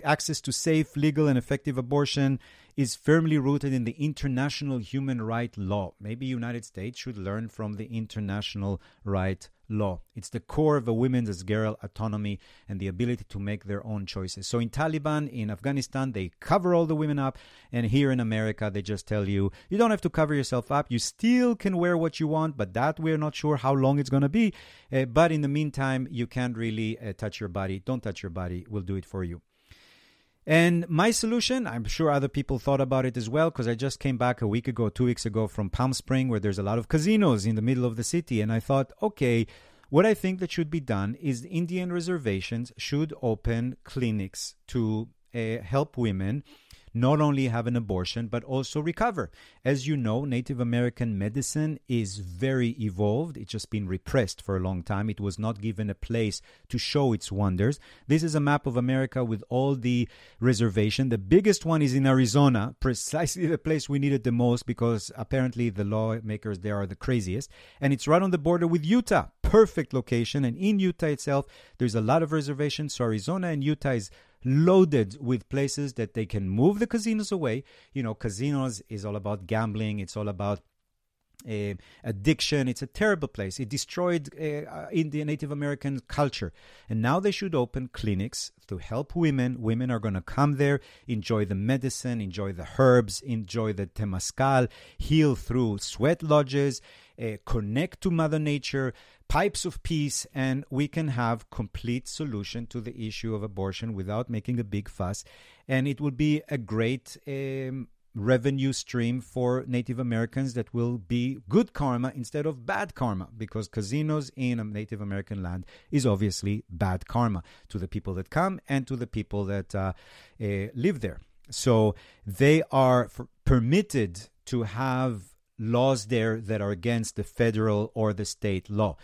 A: access to safe, legal, and effective abortion is firmly rooted in the international human right law. Maybe United States should learn from the international right law. It's the core of a women's girl autonomy and the ability to make their own choices. So in Taliban, in Afghanistan, they cover all the women up, and here in America, they just tell you you don't have to cover yourself up. You still can wear what you want, but that we're not sure how long it's going to be. Uh, but in the meantime, you can't really uh, touch your body. Don't touch your body. We'll do it for you. And my solution, I'm sure other people thought about it as well, because I just came back a week ago, two weeks ago from Palm Spring, where there's a lot of casinos in the middle of the city. And I thought, okay, what I think that should be done is Indian reservations should open clinics to uh, help women not only have an abortion, but also recover. As you know, Native American medicine is very evolved. It's just been repressed for a long time. It was not given a place to show its wonders. This is a map of America with all the reservation. The biggest one is in Arizona, precisely the place we need it the most because apparently the lawmakers there are the craziest. And it's right on the border with Utah. Perfect location. And in Utah itself, there's a lot of reservations. So Arizona and Utah is loaded with places that they can move the casinos away. You know, casinos is all about gambling, it's all about uh, addiction. It's a terrible place. It destroyed uh, Indian Native American culture. And now they should open clinics to help women. Women are going to come there, enjoy the medicine, enjoy the herbs, enjoy the temazcal, heal through sweat lodges, uh, connect to Mother Nature, pipes of peace, and we can have complete solution to the issue of abortion without making a big fuss. And it will be a great um, revenue stream for Native Americans that will be good karma instead of bad karma because casinos in a Native American land is obviously bad karma to the people that come and to the people that uh, uh, live there. So they are permitted to have laws there that are against the federal or the state law.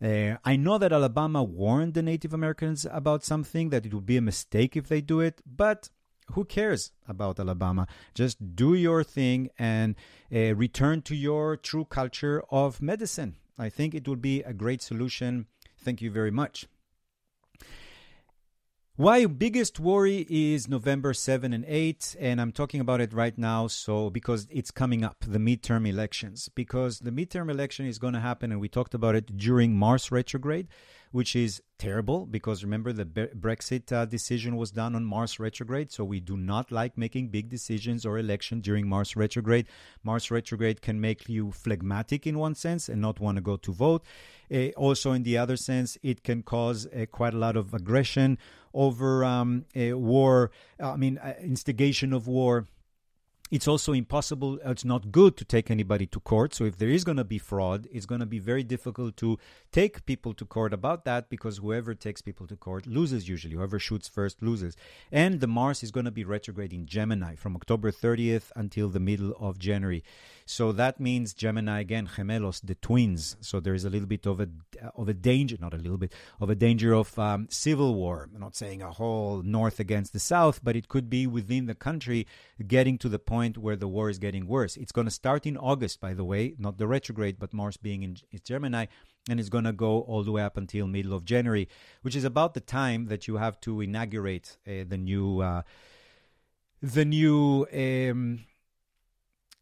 A: Uh, I know that Alabama warned the Native Americans about something, that it would be a mistake if they do it, but who cares about Alabama? Just do your thing and uh, return to your true culture of medicine. I think it would be a great solution. Thank you very much. Why biggest worry is November 7 and 8 and I'm talking about it right now so because it's coming up the midterm elections because the midterm election is going to happen and we talked about it during Mars retrograde which is terrible because remember the Brexit uh, decision was done on Mars retrograde. So we do not like making big decisions or election during Mars retrograde. Mars retrograde can make you phlegmatic in one sense and not want to go to vote. Uh, also, in the other sense, it can cause uh, quite a lot of aggression over um, war. I mean, uh, instigation of war it's also impossible, uh, it's not good to take anybody to court. So, if there is going to be fraud, it's going to be very difficult to take people to court about that because whoever takes people to court loses usually. Whoever shoots first loses. And the Mars is going to be retrograde in Gemini from October 30th until the middle of January. So that means Gemini again, gemelos, the twins. So there is a little bit of a of a danger, not a little bit of a danger of um, civil war. I'm not saying a whole north against the south, but it could be within the country getting to the point where the war is getting worse. It's going to start in August, by the way, not the retrograde, but Mars being in, in Gemini and it's going to go all the way up until middle of January, which is about the time that you have to inaugurate uh, the new uh, the new um,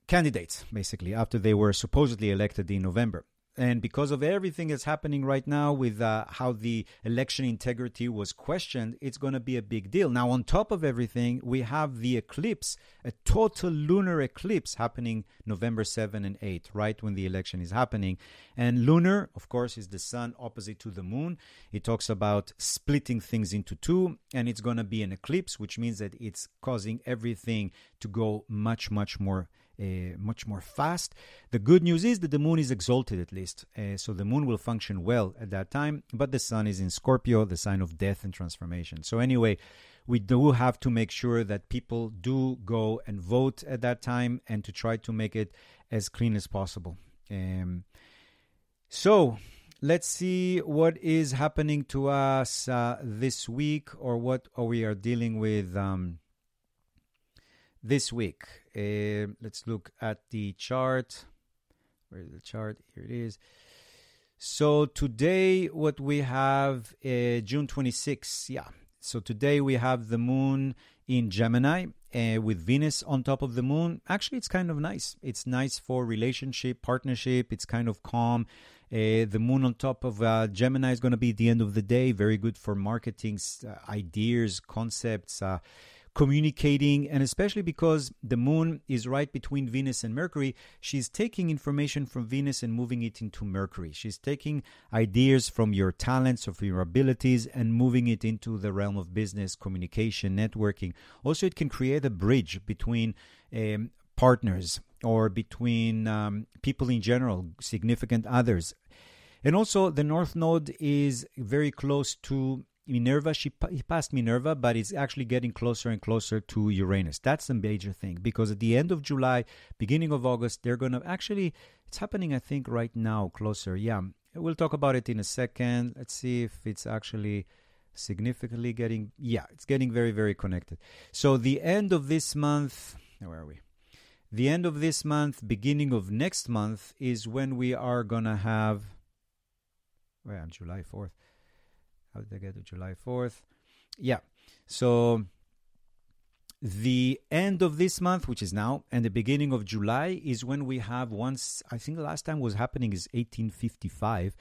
A: candidates, basically, after they were supposedly elected in November. And because of everything that's happening right now with uh, how the election integrity was questioned, it's going to be a big deal. Now, on top of everything, we have the eclipse, a total lunar eclipse happening November 7 and 8, right when the election is happening. And lunar, of course, is the sun opposite to the moon. It talks about splitting things into two, and it's going to be an eclipse, which means that it's causing everything to go much, much more uh, much more fast. The good news is that the moon is exalted at least, uh, so the moon will function well at that time, but the sun is in Scorpio, the sign of death and transformation. So, anyway, we do have to make sure that people do go and vote at that time and to try to make it as clean as possible. Um, so, let's see what is happening to us uh, this week or what we are dealing with um, this week. Uh, let's look at the chart. Where is the chart? Here it is. So today, what we have, uh, June 26. Yeah. So today we have the moon in Gemini uh, with Venus on top of the moon. Actually, it's kind of nice. It's nice for relationship, partnership. It's kind of calm. Uh, the moon on top of uh, Gemini is going to be the end of the day. Very good for marketing uh, ideas, concepts. Communicating, and especially because the moon is right between Venus and Mercury, she's taking information from Venus and moving it into Mercury. She's taking ideas from your talents or from your abilities and moving it into the realm of business, communication, networking. Also, it can create a bridge between um, partners or between um, people in general, significant others. And also, the North Node is very close to Minerva, she he passed Minerva, but it's actually getting closer and closer to Uranus. That's the major thing because at the end of July, beginning of August, they're going to actually, it's happening, I think, right now, closer. Yeah, we'll talk about it in a second. Let's see if it's actually significantly getting, yeah, it's getting very, very connected. So the end of this month, where are we? The end of this month, beginning of next month, is when we are going to have, well, July 4th how did I get to July 4th? Yeah. So the end of this month, which is now, and the beginning of July is when we have once, I think the last time was happening is 1855.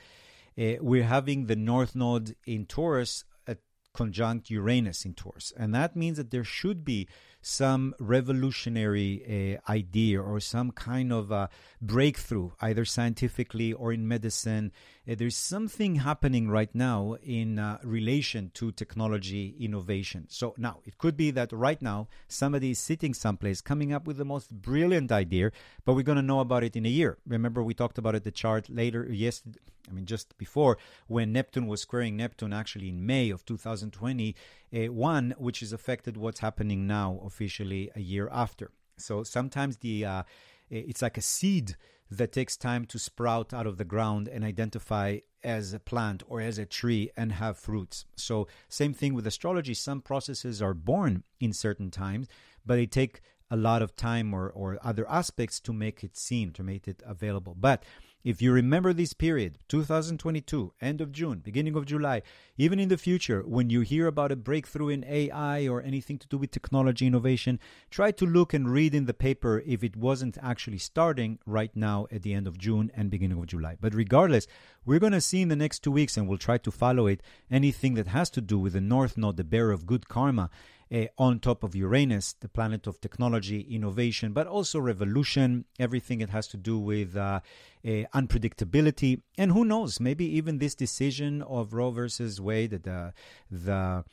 A: Uh, we're having the North Node in Taurus at conjunct Uranus in Taurus. And that means that there should be some revolutionary uh, idea or some kind of uh, breakthrough, either scientifically or in medicine. Uh, there's something happening right now in uh, relation to technology innovation. So now it could be that right now somebody is sitting someplace coming up with the most brilliant idea, but we're going to know about it in a year. Remember, we talked about it the chart later yesterday. I mean, just before when Neptune was squaring Neptune, actually in May of 2021, uh, which is affected what's happening now officially a year after. So sometimes the uh, it's like a seed that takes time to sprout out of the ground and identify as a plant or as a tree and have fruits. So, same thing with astrology. Some processes are born in certain times, but they take a lot of time or, or other aspects to make it seem, to make it available. But if you remember this period, 2022, end of June, beginning of July, even in the future, when you hear about a breakthrough in AI or anything to do with technology innovation, try to look and read in the paper if it wasn't actually starting right now at the end of June and beginning of July. But regardless, we're going to see in the next two weeks, and we'll try to follow it, anything that has to do with the North Node, the bearer of good karma uh, on top of Uranus, the planet of technology, innovation, but also revolution, everything it has to do with uh, uh, unpredictability. And who knows, maybe even this decision of Roe versus Wade, the, the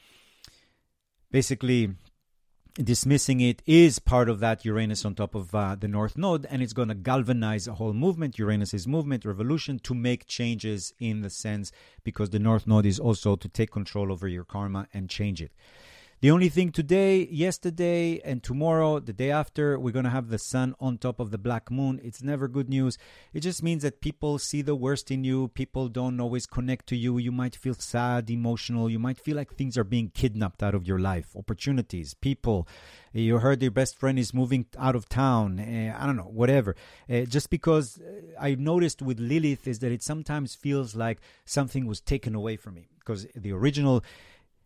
A: basically dismissing it is part of that Uranus on top of uh, the North Node, and it's going to galvanize a whole movement, Uranus's movement, revolution, to make changes in the sense because the North Node is also to take control over your karma and change it. The only thing today, yesterday, and tomorrow, the day after, we're going to have the sun on top of the black moon. It's never good news. It just means that people see the worst in you. People don't always connect to you. You might feel sad, emotional. You might feel like things are being kidnapped out of your life. Opportunities, people. You heard your best friend is moving out of town. Uh, I don't know, whatever. Uh, just because I noticed with Lilith is that it sometimes feels like something was taken away from me. Because the original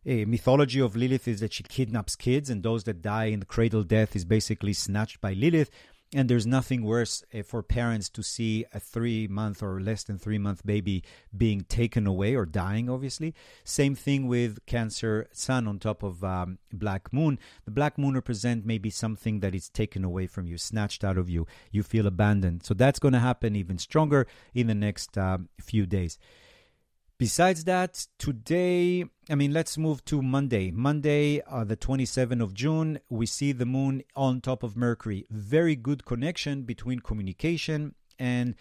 A: a mythology of Lilith is that she kidnaps kids, and those that die in the cradle death is basically snatched by Lilith. And there's nothing worse uh, for parents to see a three month or less than three month baby being taken away or dying, obviously. Same thing with Cancer Sun on top of um, Black Moon. The Black Moon represents maybe something that is taken away from you, snatched out of you. You feel abandoned. So that's going to happen even stronger in the next um, few days. Besides that, today, I mean, let's move to Monday. Monday, uh, the 27th of June, we see the moon on top of Mercury. Very good connection between communication and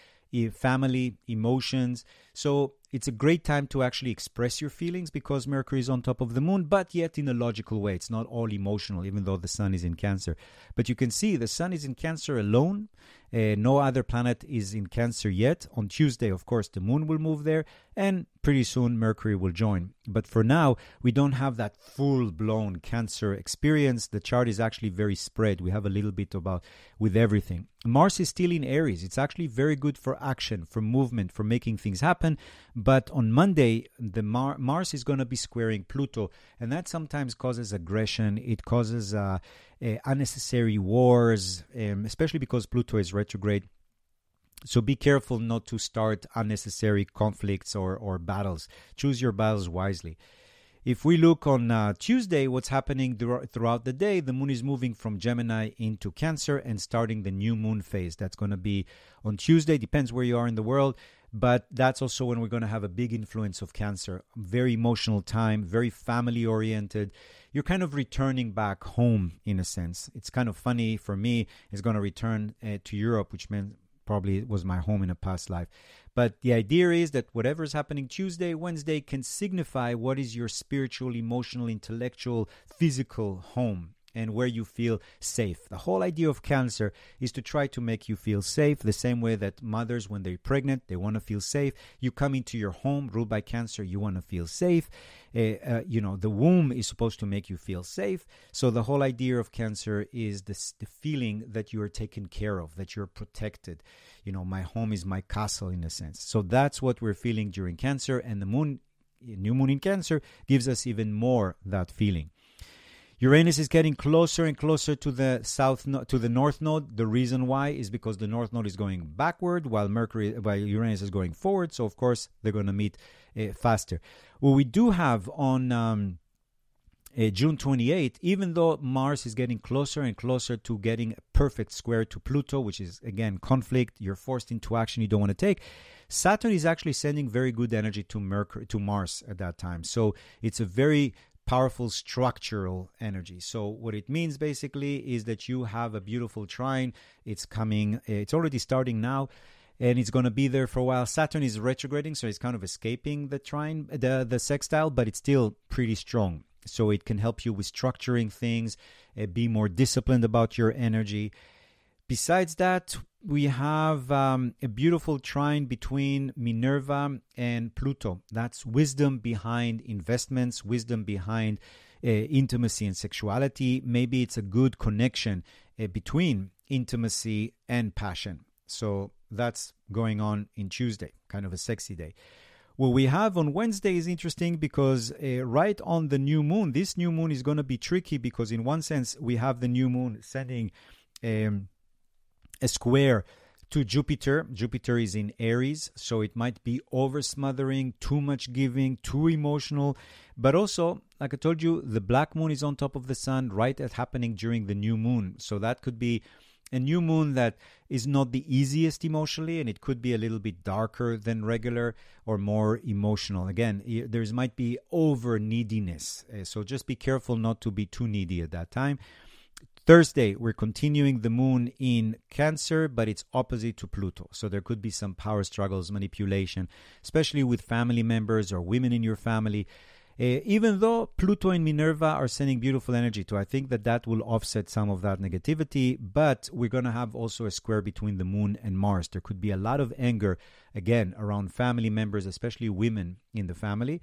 A: family, emotions. So it's a great time to actually express your feelings because Mercury is on top of the moon, but yet in a logical way. It's not all emotional, even though the sun is in Cancer. But you can see the sun is in Cancer alone. Uh, no other planet is in Cancer yet. On Tuesday, of course, the moon will move there, and pretty soon Mercury will join. But for now, we don't have that full blown Cancer experience. The chart is actually very spread. We have a little bit about with everything. Mars is still in Aries. It's actually very good for action, for movement, for making things happen. But on Monday, the Mar- Mars is going to be squaring Pluto, and that sometimes causes aggression. It causes uh, uh, unnecessary wars, um, especially because Pluto is retrograde. So be careful not to start unnecessary conflicts or, or battles. Choose your battles wisely. If we look on uh, Tuesday, what's happening throughout the day, the moon is moving from Gemini into Cancer and starting the new moon phase. That's going to be on Tuesday, depends where you are in the world, but that's also when we're going to have a big influence of Cancer. Very emotional time, very family oriented you're kind of returning back home in a sense. It's kind of funny for me. It's going to return uh, to Europe, which meant probably was my home in a past life. But the idea is that whatever is happening Tuesday, Wednesday can signify what is your spiritual, emotional, intellectual, physical home and where you feel safe. The whole idea of cancer is to try to make you feel safe, the same way that mothers, when they're pregnant, they want to feel safe. You come into your home ruled by cancer, you want to feel safe. Uh, uh, you know, the womb is supposed to make you feel safe. So the whole idea of cancer is this, the feeling that you are taken care of, that you're protected. You know, my home is my castle in a sense. So that's what we're feeling during cancer, and the moon, new moon in cancer, gives us even more that feeling. Uranus is getting closer and closer to the south to the north node. The reason why is because the north node is going backward while Mercury while Uranus is going forward. So of course they're going to meet uh, faster. What we do have on um, uh, June 28, even though Mars is getting closer and closer to getting a perfect square to Pluto, which is again conflict, you're forced into action you don't want to take. Saturn is actually sending very good energy to Mercury to Mars at that time. So it's a very powerful structural energy. So what it means basically is that you have a beautiful trine. It's coming. It's already starting now. And it's going to be there for a while. Saturn is retrograding, so it's kind of escaping the trine, the the sextile, but it's still pretty strong. So it can help you with structuring things, uh, be more disciplined about your energy. Besides that, we have um, a beautiful trine between Minerva and Pluto. That's wisdom behind investments, wisdom behind uh, intimacy and sexuality. Maybe it's a good connection uh, between intimacy and passion. So that's going on in Tuesday, kind of a sexy day. What we have on Wednesday is interesting because uh, right on the new moon, this new moon is going to be tricky because, in one sense, we have the new moon sending um, a square to Jupiter. Jupiter is in Aries, so it might be over smothering, too much giving, too emotional. But also, like I told you, the black moon is on top of the sun, right at happening during the new moon. So that could be a new moon that is not the easiest emotionally and it could be a little bit darker than regular or more emotional again there might be over neediness uh, so just be careful not to be too needy at that time Thursday, we're continuing the moon in Cancer, but it's opposite to Pluto. So there could be some power struggles, manipulation, especially with family members or women in your family. Uh, even though Pluto and Minerva are sending beautiful energy too, I think that that will offset some of that negativity. But we're going to have also a square between the Moon and Mars. There could be a lot of anger, again, around family members, especially women in the family.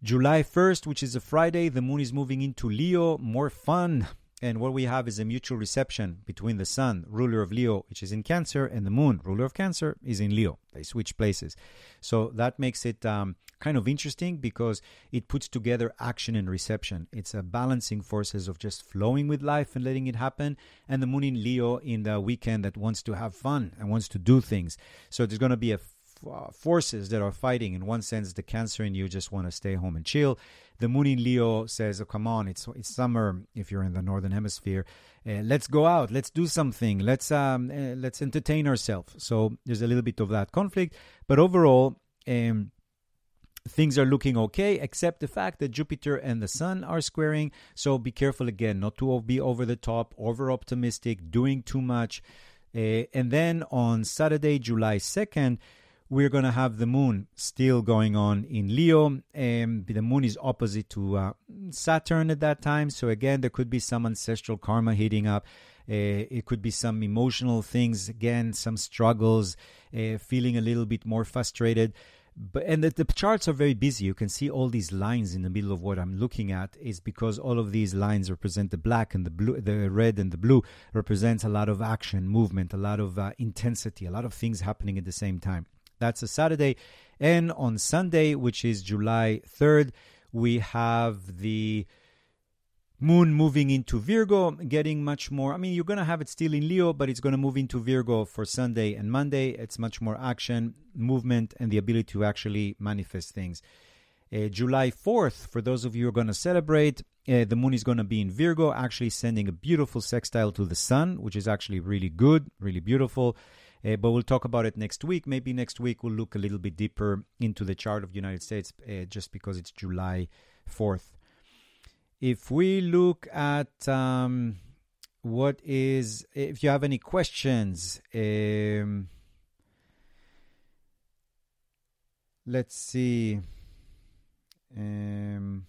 A: July 1st, which is a Friday, the Moon is moving into Leo. More fun, and what we have is a mutual reception between the Sun, ruler of Leo, which is in Cancer, and the Moon, ruler of Cancer, is in Leo. They switch places. So that makes it um, kind of interesting because it puts together action and reception. It's a balancing forces of just flowing with life and letting it happen, and the Moon in Leo in the weekend that wants to have fun and wants to do things. So there's going to be a uh, forces that are fighting. In one sense, the Cancer in you just want to stay home and chill. The Moon in Leo says, oh, "Come on, it's it's summer. If you're in the northern hemisphere, uh, let's go out. Let's do something. Let's um, uh, let's entertain ourselves." So there's a little bit of that conflict, but overall. Um, things are looking okay, except the fact that Jupiter and the Sun are squaring. So be careful again, not to be over the top, over optimistic, doing too much. Uh, and then on Saturday, July 2nd, we're going to have the moon still going on in Leo. and the moon is opposite to uh, Saturn at that time. So, again, there could be some ancestral karma heating up. Uh, it could be some emotional things, again, some struggles, uh, feeling a little bit more frustrated. But, and the, the, charts are very busy. You can see all these lines in the middle of what I'm looking at is because all of these lines represent the black and the blue, the red and the blue represents a lot of action, movement, a lot of uh, intensity, a lot of things happening at the same time. That's a Saturday. And on Sunday, which is July 3rd, we have the moon moving into Virgo, getting much more. I mean, you're going to have it still in Leo, but it's going to move into Virgo for Sunday and Monday. It's much more action, movement, and the ability to actually manifest things. Uh, July 4th, for those of you who are going to celebrate, uh, the moon is going to be in Virgo, actually sending a beautiful sextile to the sun, which is actually really good, really beautiful. Uh, but we'll talk about it next week. Maybe next week we'll look a little bit deeper into the chart of United States uh, just because it's July 4th. If we look at um, what is, if you have any questions, um, let's see. Um,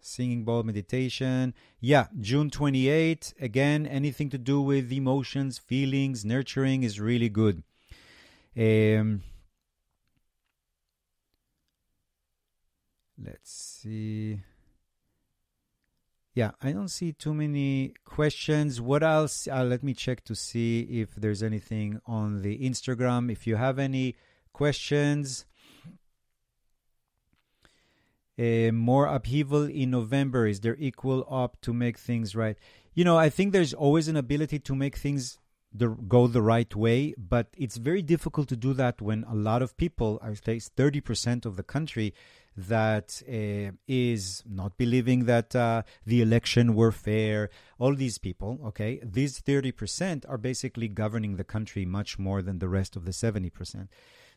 A: Singing Bowl Meditation. Yeah, June 28. Again, anything to do with emotions, feelings, nurturing is really good. Um, let's see. Yeah, I don't see too many questions. What else? Uh, let me check to see if there's anything on the Instagram. If you have any questions, uh, more upheaval in November? Is there equal up to make things right? You know, I think there's always an ability to make things the, go the right way, but it's very difficult to do that when a lot of people, I say 30% of the country, that uh, is not believing that uh, the election were fair. All these people, okay, these 30% are basically governing the country much more than the rest of the 70%.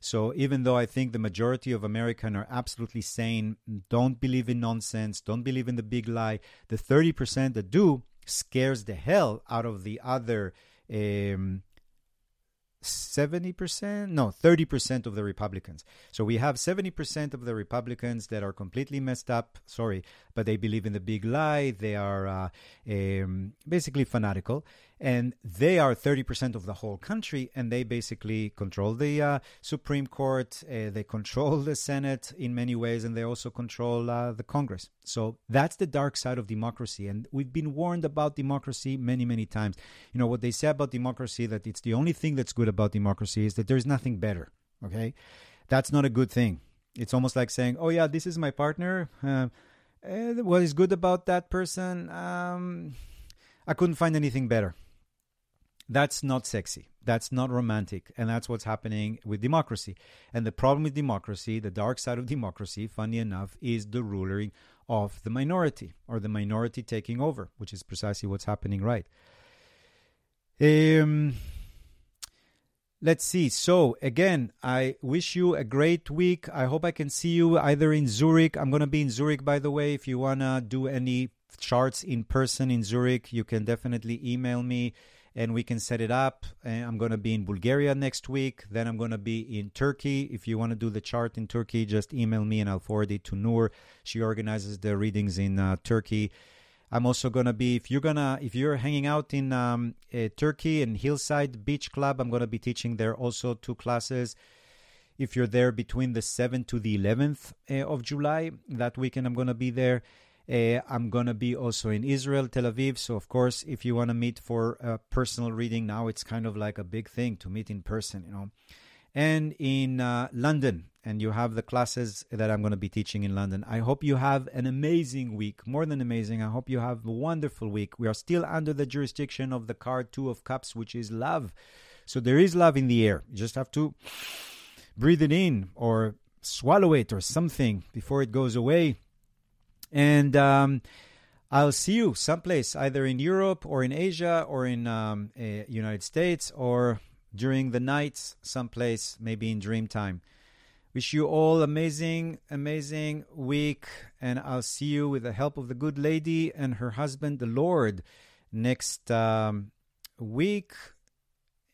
A: So even though I think the majority of Americans are absolutely sane, don't believe in nonsense, don't believe in the big lie, the 30% that do scares the hell out of the other um, 70%, no, 30% of the Republicans. So we have 70% of the Republicans that are completely messed up, sorry, but they believe in the big lie. They are uh, um, basically fanatical. And they are 30% of the whole country and they basically control the uh, supreme court uh, they control the senate in many ways and they also control uh, the congress. So that's the dark side of democracy and we've been warned about democracy many many times. You know what they say about democracy that it's the only thing that's good about democracy is that there's nothing better okay? That's not a good thing. It's almost like saying oh yeah this is my partner. Uh, eh, what is good about that person? Um, i couldn't find anything better that's not sexy. That's not romantic. And that's what's happening with democracy. And the problem with democracy, the dark side of democracy, funny enough, is the ruling of the minority or the minority taking over, which is precisely what's happening right. Um, let's see. So, again, I wish you a great week. I hope I can see you either in Zurich. I'm going to be in Zurich, by the way. If you want to do any charts in person in Zurich, you can definitely email me and we can set it up. I'm going to be in Bulgaria next week. Then I'm going to be in Turkey. If you want to do the chart in Turkey, just email me and I'll forward it to Noor. She organizes the readings in uh, Turkey. I'm also gonna be if you're gonna if you're hanging out in um, uh, Turkey and Hillside Beach Club, I'm gonna be teaching there also two classes. If you're there between the 7th to the 11th uh, of July, that weekend I'm gonna be there. Uh, I'm going to be also in Israel, Tel Aviv. So, of course, if you want to meet for a personal reading, now it's kind of like a big thing to meet in person, you know. And in uh, London, and you have the classes that I'm going to be teaching in London. I hope you have an amazing week, more than amazing. I hope you have a wonderful week. We are still under the jurisdiction of the card Two of Cups, which is love. So, there is love in the air. You just have to breathe it in or swallow it or something before it goes away and um, I'll see you someplace, either in Europe or in Asia or in um, uh, United States or during the nights, someplace, maybe in dream time. Wish you all amazing, amazing week, and I'll see you with the help of the good lady and her husband, the Lord, next um, week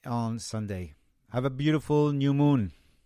A: on Sunday. Have a beautiful new moon.